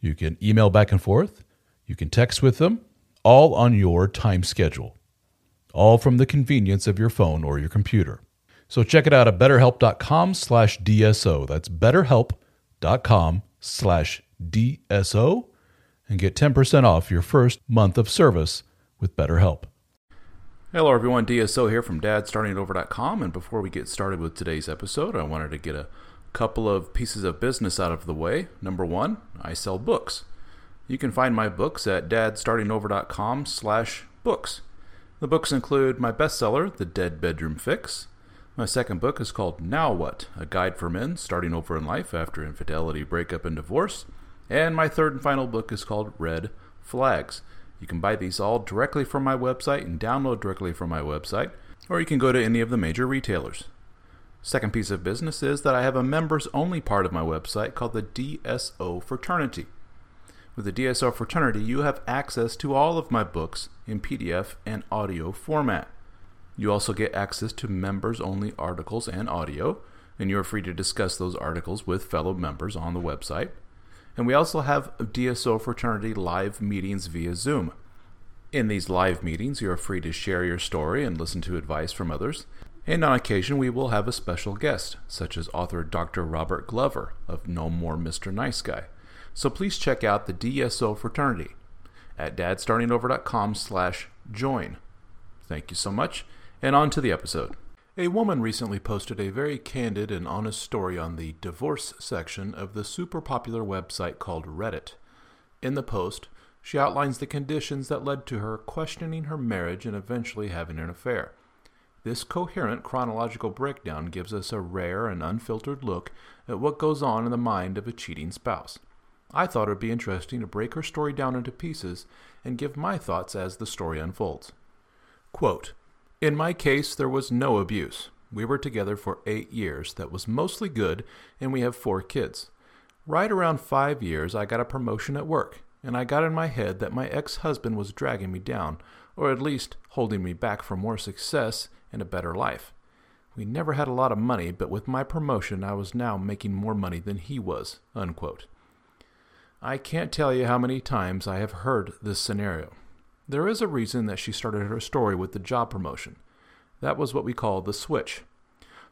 You can email back and forth. You can text with them, all on your time schedule, all from the convenience of your phone or your computer. So check it out at betterhelp.com slash DSO. That's betterhelp.com slash DSO and get 10% off your first month of service with BetterHelp. Hello, everyone. DSO here from dadstartingover.com. And before we get started with today's episode, I wanted to get a couple of pieces of business out of the way. Number one, I sell books. You can find my books at dadstartingover.com slash books. The books include my bestseller, The Dead Bedroom Fix. My second book is called Now What? A Guide for Men Starting Over in Life After Infidelity, Breakup, and Divorce. And my third and final book is called Red Flags. You can buy these all directly from my website and download directly from my website, or you can go to any of the major retailers. Second piece of business is that I have a members only part of my website called the DSO Fraternity. With the DSO Fraternity, you have access to all of my books in PDF and audio format. You also get access to members only articles and audio, and you are free to discuss those articles with fellow members on the website. And we also have DSO Fraternity live meetings via Zoom. In these live meetings, you are free to share your story and listen to advice from others. And on occasion, we will have a special guest, such as author Dr. Robert Glover of No More Mr. Nice Guy. So please check out the DSO fraternity at dadstartingover.com slash join. Thank you so much, and on to the episode. A woman recently posted a very candid and honest story on the divorce section of the super popular website called Reddit. In the post, she outlines the conditions that led to her questioning her marriage and eventually having an affair. This coherent chronological breakdown gives us a rare and unfiltered look at what goes on in the mind of a cheating spouse. I thought it would be interesting to break her story down into pieces and give my thoughts as the story unfolds. Quote, In my case, there was no abuse. We were together for eight years. That was mostly good, and we have four kids. Right around five years, I got a promotion at work, and I got in my head that my ex husband was dragging me down, or at least holding me back for more success and a better life. We never had a lot of money, but with my promotion, I was now making more money than he was. Unquote. I can't tell you how many times I have heard this scenario. There is a reason that she started her story with the job promotion. That was what we call the switch.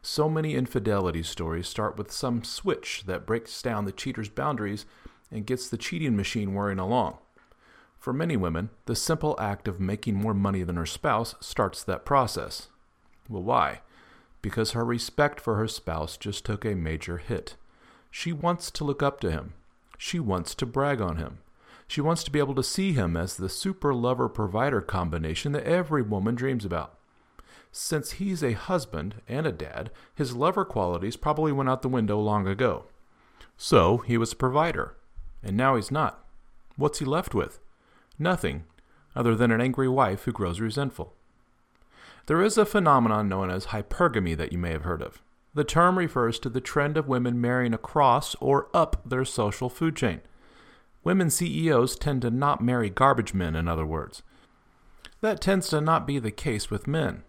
So many infidelity stories start with some switch that breaks down the cheater's boundaries and gets the cheating machine whirring along. For many women, the simple act of making more money than her spouse starts that process. Well, why? Because her respect for her spouse just took a major hit. She wants to look up to him. She wants to brag on him. She wants to be able to see him as the super lover provider combination that every woman dreams about. Since he's a husband and a dad, his lover qualities probably went out the window long ago. So he was a provider, and now he's not. What's he left with? Nothing, other than an angry wife who grows resentful. There is a phenomenon known as hypergamy that you may have heard of. The term refers to the trend of women marrying across or up their social food chain. Women CEOs tend to not marry garbage men, in other words. That tends to not be the case with men.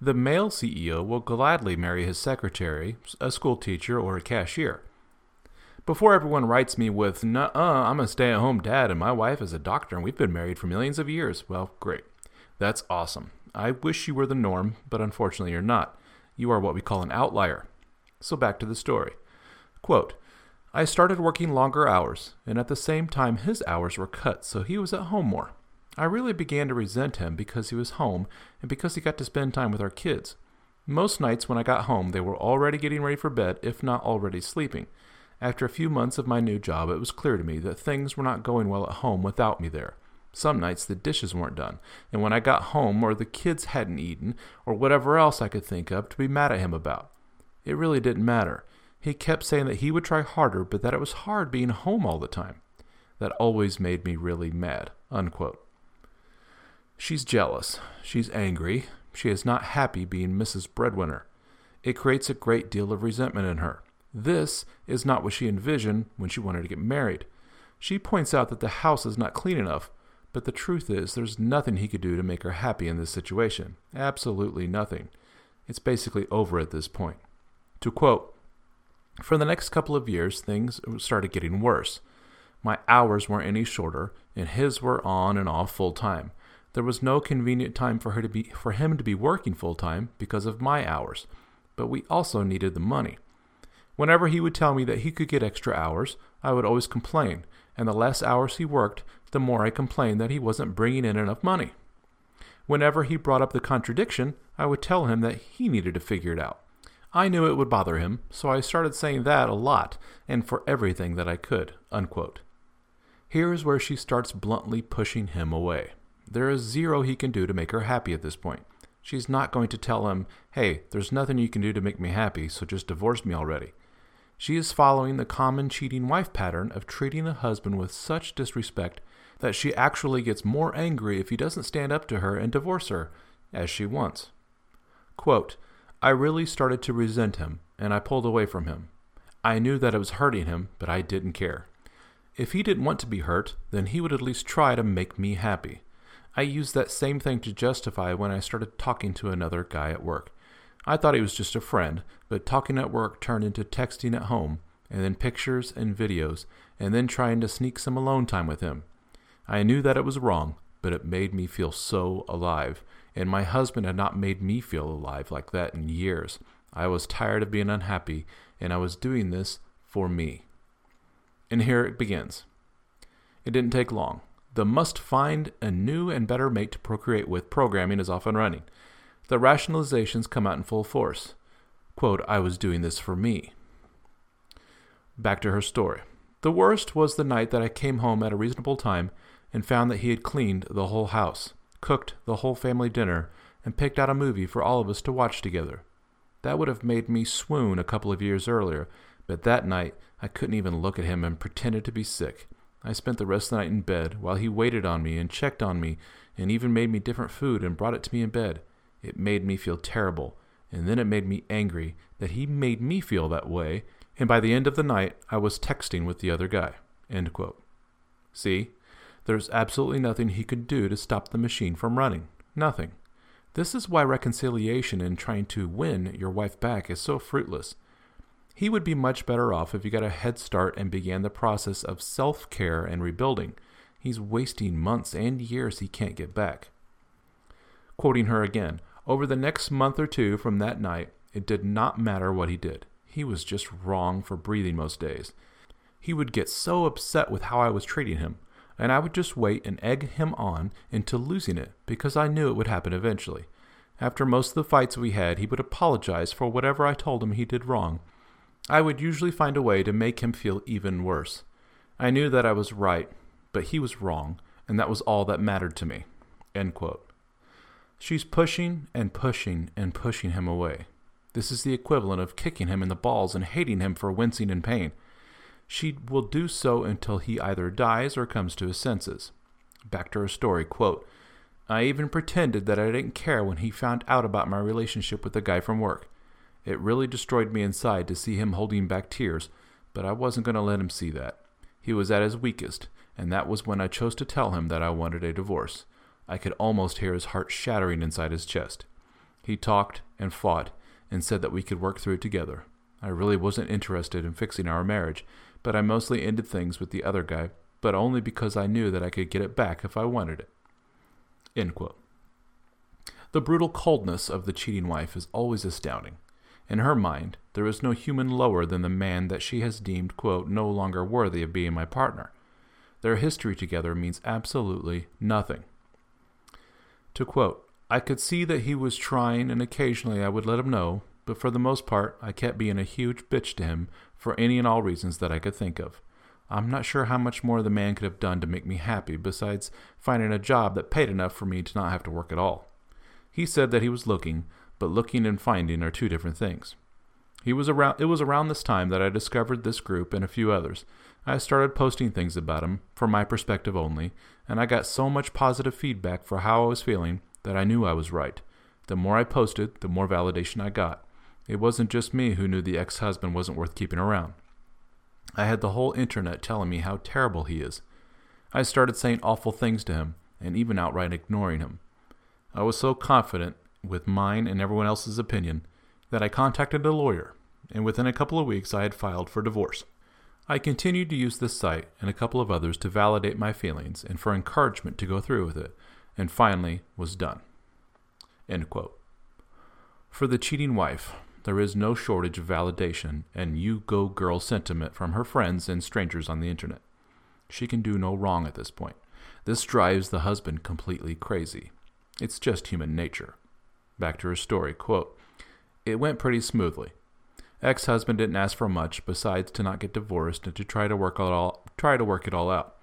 The male CEO will gladly marry his secretary, a school teacher, or a cashier. Before everyone writes me with, uh, I'm a stay at home dad and my wife is a doctor and we've been married for millions of years, well, great. That's awesome. I wish you were the norm, but unfortunately you're not. You are what we call an outlier. So back to the story. Quote, I started working longer hours, and at the same time his hours were cut, so he was at home more. I really began to resent him because he was home and because he got to spend time with our kids. Most nights when I got home, they were already getting ready for bed, if not already sleeping. After a few months of my new job, it was clear to me that things were not going well at home without me there. Some nights the dishes weren't done, and when I got home, or the kids hadn't eaten, or whatever else I could think of to be mad at him about. It really didn't matter. He kept saying that he would try harder, but that it was hard being home all the time. That always made me really mad. Unquote. She's jealous. She's angry. She is not happy being Mrs. Breadwinner. It creates a great deal of resentment in her. This is not what she envisioned when she wanted to get married. She points out that the house is not clean enough, but the truth is there's nothing he could do to make her happy in this situation. Absolutely nothing. It's basically over at this point. To quote, for the next couple of years, things started getting worse. My hours weren't any shorter, and his were on and off full time. There was no convenient time for her to be for him to be working full time because of my hours, but we also needed the money. Whenever he would tell me that he could get extra hours, I would always complain, and the less hours he worked, the more I complained that he wasn't bringing in enough money. Whenever he brought up the contradiction, I would tell him that he needed to figure it out. I knew it would bother him, so I started saying that a lot and for everything that I could. Unquote. Here is where she starts bluntly pushing him away. There is zero he can do to make her happy at this point. She's not going to tell him, hey, there's nothing you can do to make me happy, so just divorce me already. She is following the common cheating wife pattern of treating a husband with such disrespect that she actually gets more angry if he doesn't stand up to her and divorce her, as she wants. Quote, I really started to resent him, and I pulled away from him. I knew that it was hurting him, but I didn't care. If he didn't want to be hurt, then he would at least try to make me happy. I used that same thing to justify when I started talking to another guy at work. I thought he was just a friend, but talking at work turned into texting at home, and then pictures and videos, and then trying to sneak some alone time with him. I knew that it was wrong, but it made me feel so alive, and my husband had not made me feel alive like that in years. I was tired of being unhappy, and I was doing this for me. And here it begins. It didn't take long. The must find a new and better mate to procreate with programming is off and running. The rationalizations come out in full force. Quote, I was doing this for me. Back to her story. The worst was the night that I came home at a reasonable time and found that he had cleaned the whole house, cooked the whole family dinner, and picked out a movie for all of us to watch together. That would have made me swoon a couple of years earlier, but that night I couldn't even look at him and pretended to be sick. I spent the rest of the night in bed while he waited on me and checked on me and even made me different food and brought it to me in bed. It made me feel terrible, and then it made me angry that he made me feel that way, and by the end of the night I was texting with the other guy. See? There's absolutely nothing he could do to stop the machine from running. Nothing. This is why reconciliation and trying to win your wife back is so fruitless. He would be much better off if he got a head start and began the process of self care and rebuilding. He's wasting months and years he can't get back. Quoting her again, over the next month or two from that night, it did not matter what he did. He was just wrong for breathing most days. He would get so upset with how I was treating him, and I would just wait and egg him on into losing it because I knew it would happen eventually. After most of the fights we had, he would apologize for whatever I told him he did wrong I would usually find a way to make him feel even worse. I knew that I was right, but he was wrong, and that was all that mattered to me. She's pushing and pushing and pushing him away. This is the equivalent of kicking him in the balls and hating him for wincing in pain. She will do so until he either dies or comes to his senses. Back to her story, quote, I even pretended that I didn't care when he found out about my relationship with the guy from work. It really destroyed me inside to see him holding back tears, but I wasn't going to let him see that. He was at his weakest, and that was when I chose to tell him that I wanted a divorce. I could almost hear his heart shattering inside his chest. He talked and fought and said that we could work through it together. I really wasn't interested in fixing our marriage, but I mostly ended things with the other guy, but only because I knew that I could get it back if I wanted it. The brutal coldness of the cheating wife is always astounding. In her mind, there is no human lower than the man that she has deemed, quote, no longer worthy of being my partner. Their history together means absolutely nothing. To quote, I could see that he was trying, and occasionally I would let him know, but for the most part, I kept being a huge bitch to him for any and all reasons that I could think of. I'm not sure how much more the man could have done to make me happy besides finding a job that paid enough for me to not have to work at all. He said that he was looking, but looking and finding are two different things. He was around it was around this time that I discovered this group and a few others. I started posting things about him from my perspective only, and I got so much positive feedback for how I was feeling that I knew I was right. The more I posted, the more validation I got. It wasn't just me who knew the ex-husband wasn't worth keeping around. I had the whole internet telling me how terrible he is. I started saying awful things to him, and even outright ignoring him. I was so confident with mine and everyone else's opinion that I contacted a lawyer, and within a couple of weeks I had filed for divorce. I continued to use this site and a couple of others to validate my feelings and for encouragement to go through with it, and finally was done. For the cheating wife, there is no shortage of validation and you go girl sentiment from her friends and strangers on the internet. She can do no wrong at this point. This drives the husband completely crazy. It's just human nature. Back to her story, quote, it went pretty smoothly. Ex-husband didn't ask for much besides to not get divorced and to try to work it all try to work it all out.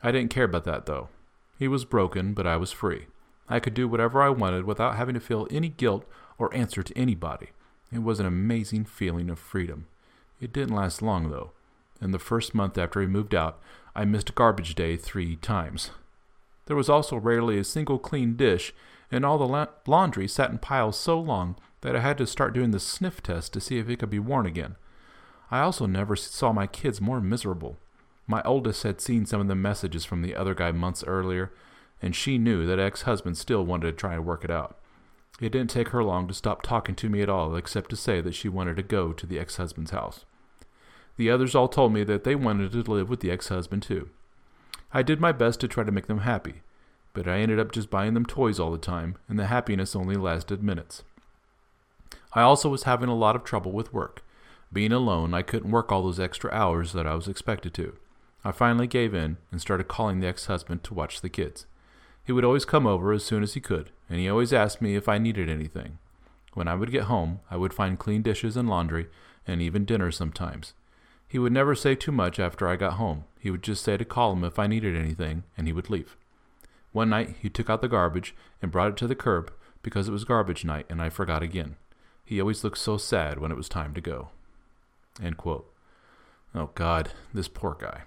I didn't care about that though. He was broken, but I was free. I could do whatever I wanted without having to feel any guilt or answer to anybody. It was an amazing feeling of freedom. It didn't last long though. In the first month after he moved out, I missed garbage day three times. There was also rarely a single clean dish, and all the la- laundry sat in piles so long that I had to start doing the sniff test to see if it could be worn again. I also never saw my kids more miserable. My oldest had seen some of the messages from the other guy months earlier, and she knew that ex husband still wanted to try and work it out. It didn't take her long to stop talking to me at all, except to say that she wanted to go to the ex husband's house. The others all told me that they wanted to live with the ex husband too. I did my best to try to make them happy, but I ended up just buying them toys all the time, and the happiness only lasted minutes. I also was having a lot of trouble with work. Being alone, I couldn't work all those extra hours that I was expected to. I finally gave in and started calling the ex husband to watch the kids. He would always come over as soon as he could, and he always asked me if I needed anything. When I would get home, I would find clean dishes and laundry, and even dinner sometimes. He would never say too much after I got home. He would just say to call him if I needed anything, and he would leave. One night he took out the garbage and brought it to the curb because it was garbage night and I forgot again. He always looked so sad when it was time to go. Oh, God, this poor guy.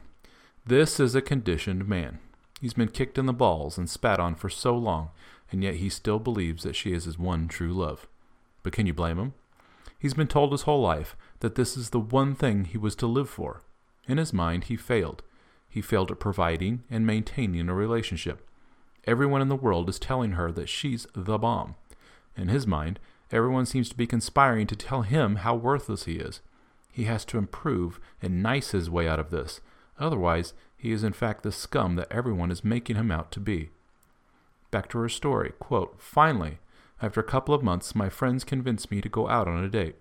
This is a conditioned man. He's been kicked in the balls and spat on for so long, and yet he still believes that she is his one true love. But can you blame him? He's been told his whole life that this is the one thing he was to live for. In his mind, he failed. He failed at providing and maintaining a relationship. Everyone in the world is telling her that she's the bomb. In his mind, Everyone seems to be conspiring to tell him how worthless he is. He has to improve and nice his way out of this. Otherwise, he is in fact the scum that everyone is making him out to be. Back to her story. Quote, Finally, after a couple of months, my friends convinced me to go out on a date.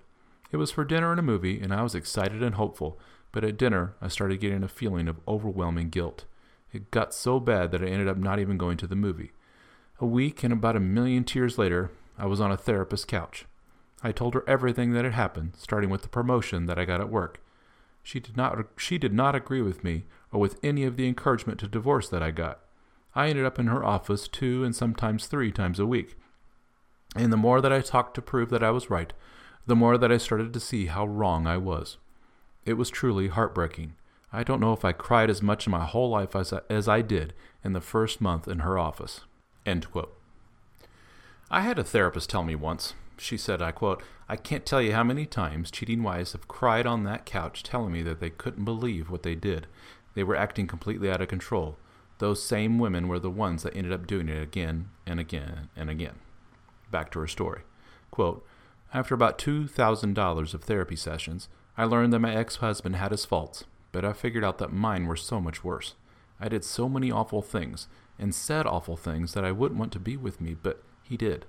It was for dinner and a movie, and I was excited and hopeful, but at dinner, I started getting a feeling of overwhelming guilt. It got so bad that I ended up not even going to the movie. A week and about a million tears later, I was on a therapist's couch. I told her everything that had happened, starting with the promotion that I got at work. She did not she did not agree with me or with any of the encouragement to divorce that I got. I ended up in her office two and sometimes three times a week. And the more that I talked to prove that I was right, the more that I started to see how wrong I was. It was truly heartbreaking. I don't know if I cried as much in my whole life as I, as I did in the first month in her office. End quote. I had a therapist tell me once, she said, I quote, I can't tell you how many times cheating wives have cried on that couch telling me that they couldn't believe what they did. They were acting completely out of control. Those same women were the ones that ended up doing it again and again and again. Back to her story. Quote, After about $2,000 of therapy sessions, I learned that my ex husband had his faults, but I figured out that mine were so much worse. I did so many awful things and said awful things that I wouldn't want to be with me, but he did.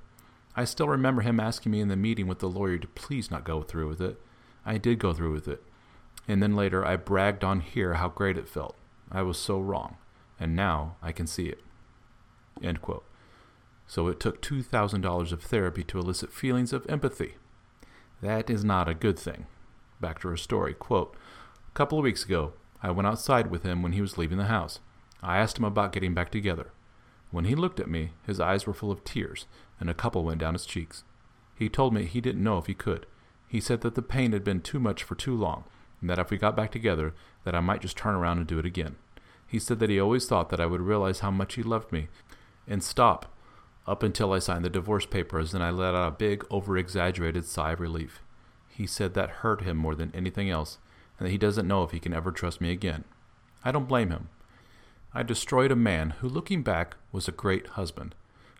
I still remember him asking me in the meeting with the lawyer to please not go through with it. I did go through with it. And then later I bragged on here how great it felt. I was so wrong. And now I can see it. End quote. So it took $2,000 of therapy to elicit feelings of empathy. That is not a good thing. Back to her story. Quote, a couple of weeks ago, I went outside with him when he was leaving the house. I asked him about getting back together. When he looked at me, his eyes were full of tears, and a couple went down his cheeks. He told me he didn't know if he could. He said that the pain had been too much for too long, and that if we got back together, that I might just turn around and do it again. He said that he always thought that I would realize how much he loved me and stop up until I signed the divorce papers, and I let out a big, over exaggerated sigh of relief. He said that hurt him more than anything else, and that he doesn't know if he can ever trust me again. I don't blame him. I destroyed a man who, looking back, was a great husband.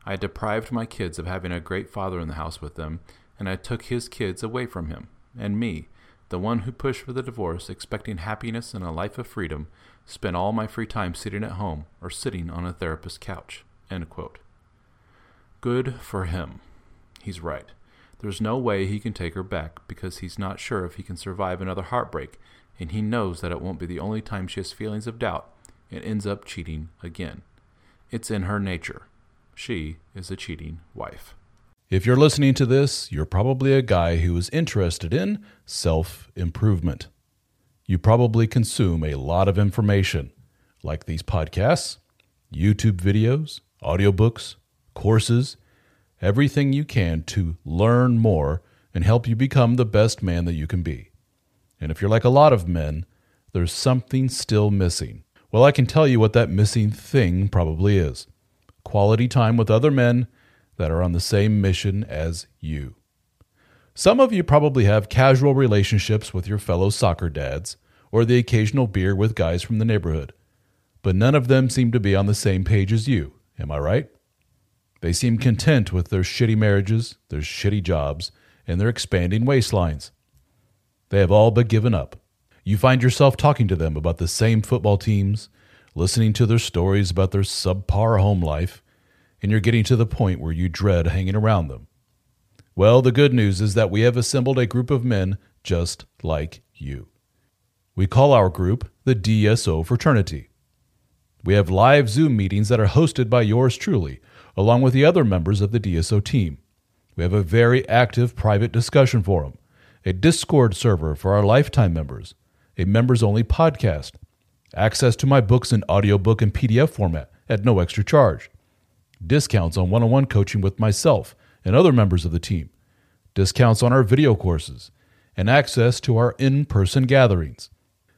I deprived my kids of having a great father in the house with them, and I took his kids away from him. And me, the one who pushed for the divorce, expecting happiness and a life of freedom, spent all my free time sitting at home or sitting on a therapist's couch. Good for him. He's right. There's no way he can take her back because he's not sure if he can survive another heartbreak, and he knows that it won't be the only time she has feelings of doubt and ends up cheating again. It's in her nature. She is a cheating wife. If you're listening to this, you're probably a guy who is interested in self improvement. You probably consume a lot of information, like these podcasts, YouTube videos, audiobooks, courses, everything you can to learn more and help you become the best man that you can be. And if you're like a lot of men, there's something still missing. Well, I can tell you what that missing thing probably is quality time with other men that are on the same mission as you. Some of you probably have casual relationships with your fellow soccer dads or the occasional beer with guys from the neighborhood, but none of them seem to be on the same page as you. Am I right? They seem content with their shitty marriages, their shitty jobs, and their expanding waistlines. They have all but given up. You find yourself talking to them about the same football teams, listening to their stories about their subpar home life, and you're getting to the point where you dread hanging around them. Well, the good news is that we have assembled a group of men just like you. We call our group the DSO Fraternity. We have live Zoom meetings that are hosted by yours truly, along with the other members of the DSO team. We have a very active private discussion forum, a Discord server for our lifetime members, a members only podcast, access to my books in audiobook and PDF format at no extra charge, discounts on one on one coaching with myself and other members of the team, discounts on our video courses, and access to our in person gatherings.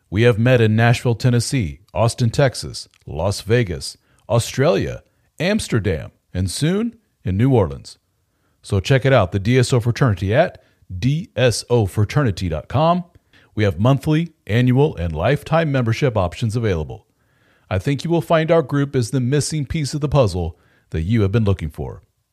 We have met in Nashville, Tennessee, Austin, Texas, Las Vegas, Australia, Amsterdam, and soon in New Orleans. So check it out, the DSO Fraternity at dsofraternity.com. We have monthly, annual, and lifetime membership options available. I think you will find our group is the missing piece of the puzzle that you have been looking for.